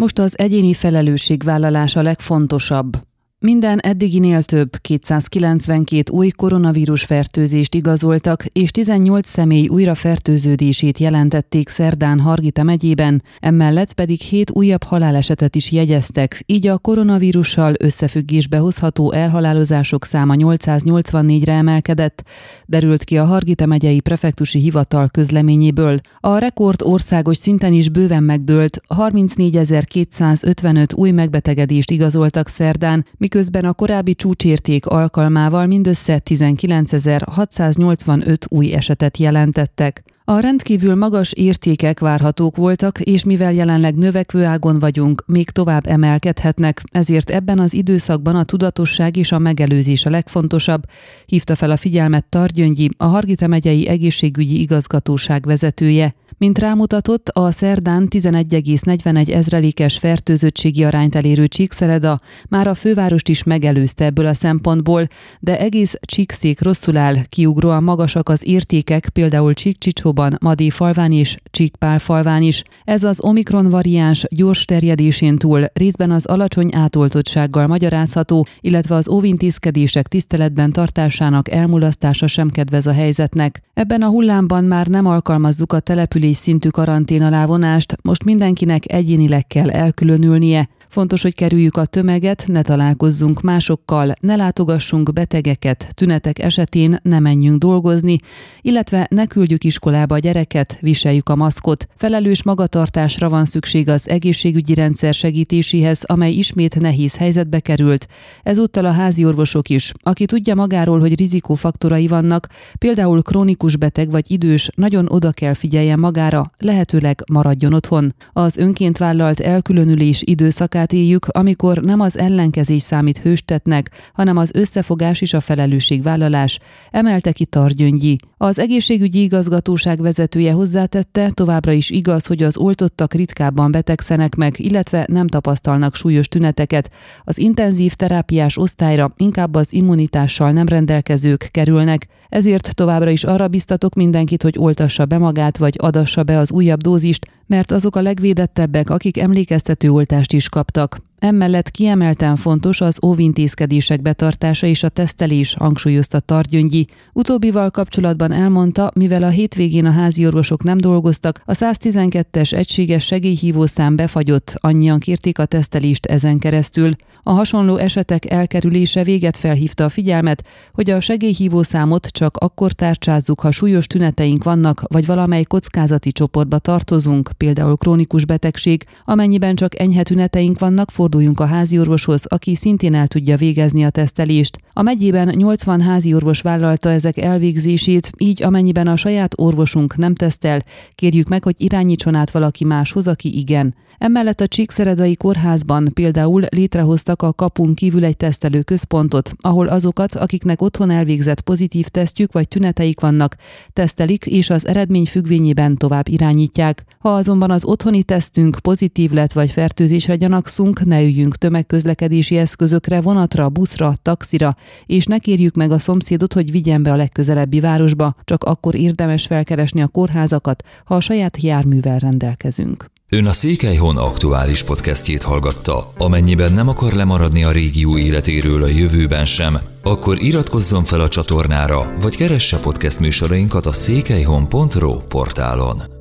Most az egyéni felelősségvállalás a legfontosabb. Minden eddiginél több 292 új koronavírus fertőzést igazoltak, és 18 személy újrafertőződését jelentették szerdán Hargita megyében, emellett pedig 7 újabb halálesetet is jegyeztek, így a koronavírussal összefüggésbe hozható elhalálozások száma 884-re emelkedett, derült ki a Hargita megyei prefektusi hivatal közleményéből. A rekord országos szinten is bőven megdőlt, 34.255 új megbetegedést igazoltak szerdán, miközben a korábbi csúcsérték alkalmával mindössze 19.685 új esetet jelentettek. A rendkívül magas értékek várhatók voltak, és mivel jelenleg növekvő ágon vagyunk, még tovább emelkedhetnek, ezért ebben az időszakban a tudatosság és a megelőzés a legfontosabb, hívta fel a figyelmet Targyöngyi, a Hargita megyei egészségügyi igazgatóság vezetője. Mint rámutatott, a szerdán 11,41 ezrelékes fertőzöttségi arányt elérő Csíkszereda már a fővárost is megelőzte ebből a szempontból, de egész Csíkszék rosszul áll, kiugróan magasak az értékek, például Csíkcsicsóban, Madi falván is, Csíkpál falván is. Ez az Omikron variáns gyors terjedésén túl részben az alacsony átoltottsággal magyarázható, illetve az óvintézkedések tiszteletben tartásának elmulasztása sem kedvez a helyzetnek. Ebben a hullámban már nem alkalmazzuk a település szintű karantén alá vonást, most mindenkinek egyénileg kell elkülönülnie, Fontos, hogy kerüljük a tömeget, ne találkozzunk másokkal, ne látogassunk betegeket, tünetek esetén ne menjünk dolgozni, illetve ne küldjük iskolába a gyereket, viseljük a maszkot. Felelős magatartásra van szükség az egészségügyi rendszer segítéséhez, amely ismét nehéz helyzetbe került. Ezúttal a házi orvosok is. Aki tudja magáról, hogy rizikófaktorai vannak, például krónikus beteg vagy idős, nagyon oda kell figyeljen magára, lehetőleg maradjon otthon. Az önként vállalt elkülönülés időszakát éljük, amikor nem az ellenkezés számít hőstetnek, hanem az összefogás és a felelősségvállalás, emelte ki Targyöngyi. Az egészségügyi igazgatóság vezetője hozzátette, továbbra is igaz, hogy az oltottak ritkábban betegszenek meg, illetve nem tapasztalnak súlyos tüneteket. Az intenzív terápiás osztályra inkább az immunitással nem rendelkezők kerülnek, ezért továbbra is arra biztatok mindenkit, hogy oltassa be magát, vagy adassa be az újabb dózist, mert azok a legvédettebbek, akik emlékeztető oltást is kaptak. Emellett kiemelten fontos az óvintézkedések betartása és a tesztelés, hangsúlyozta Targyöngyi. Utóbbival kapcsolatban elmondta, mivel a hétvégén a házi orvosok nem dolgoztak, a 112-es egységes segélyhívószám befagyott, annyian kérték a tesztelést ezen keresztül. A hasonló esetek elkerülése véget felhívta a figyelmet, hogy a segélyhívószámot csak akkor tárcsázzuk, ha súlyos tüneteink vannak, vagy valamely kockázati csoportba tartozunk, például krónikus betegség, amennyiben csak enyhe tüneteink vannak, forduljunk a háziorvoshoz, aki szintén el tudja végezni a tesztelést. A megyében 80 háziorvos vállalta ezek elvégzését, így amennyiben a saját orvosunk nem tesztel, kérjük meg, hogy irányítson át valaki máshoz, aki igen. Emellett a Csíkszeredai kórházban például létrehoztak a kapun kívül egy tesztelő központot, ahol azokat, akiknek otthon elvégzett pozitív tesztjük vagy tüneteik vannak, tesztelik és az eredmény függvényében tovább irányítják. Ha azonban az otthoni tesztünk pozitív lett vagy fertőzésre gyanakszunk, ne üljünk tömegközlekedési eszközökre, vonatra, buszra, taxira, és ne kérjük meg a szomszédot, hogy vigyen be a legközelebbi városba, csak akkor érdemes felkeresni a kórházakat, ha a saját járművel rendelkezünk. Ön a Székelyhon aktuális podcastjét hallgatta. Amennyiben nem akar lemaradni a régió életéről a jövőben sem, akkor iratkozzon fel a csatornára, vagy keresse podcast műsorainkat a székelyhon.pro portálon.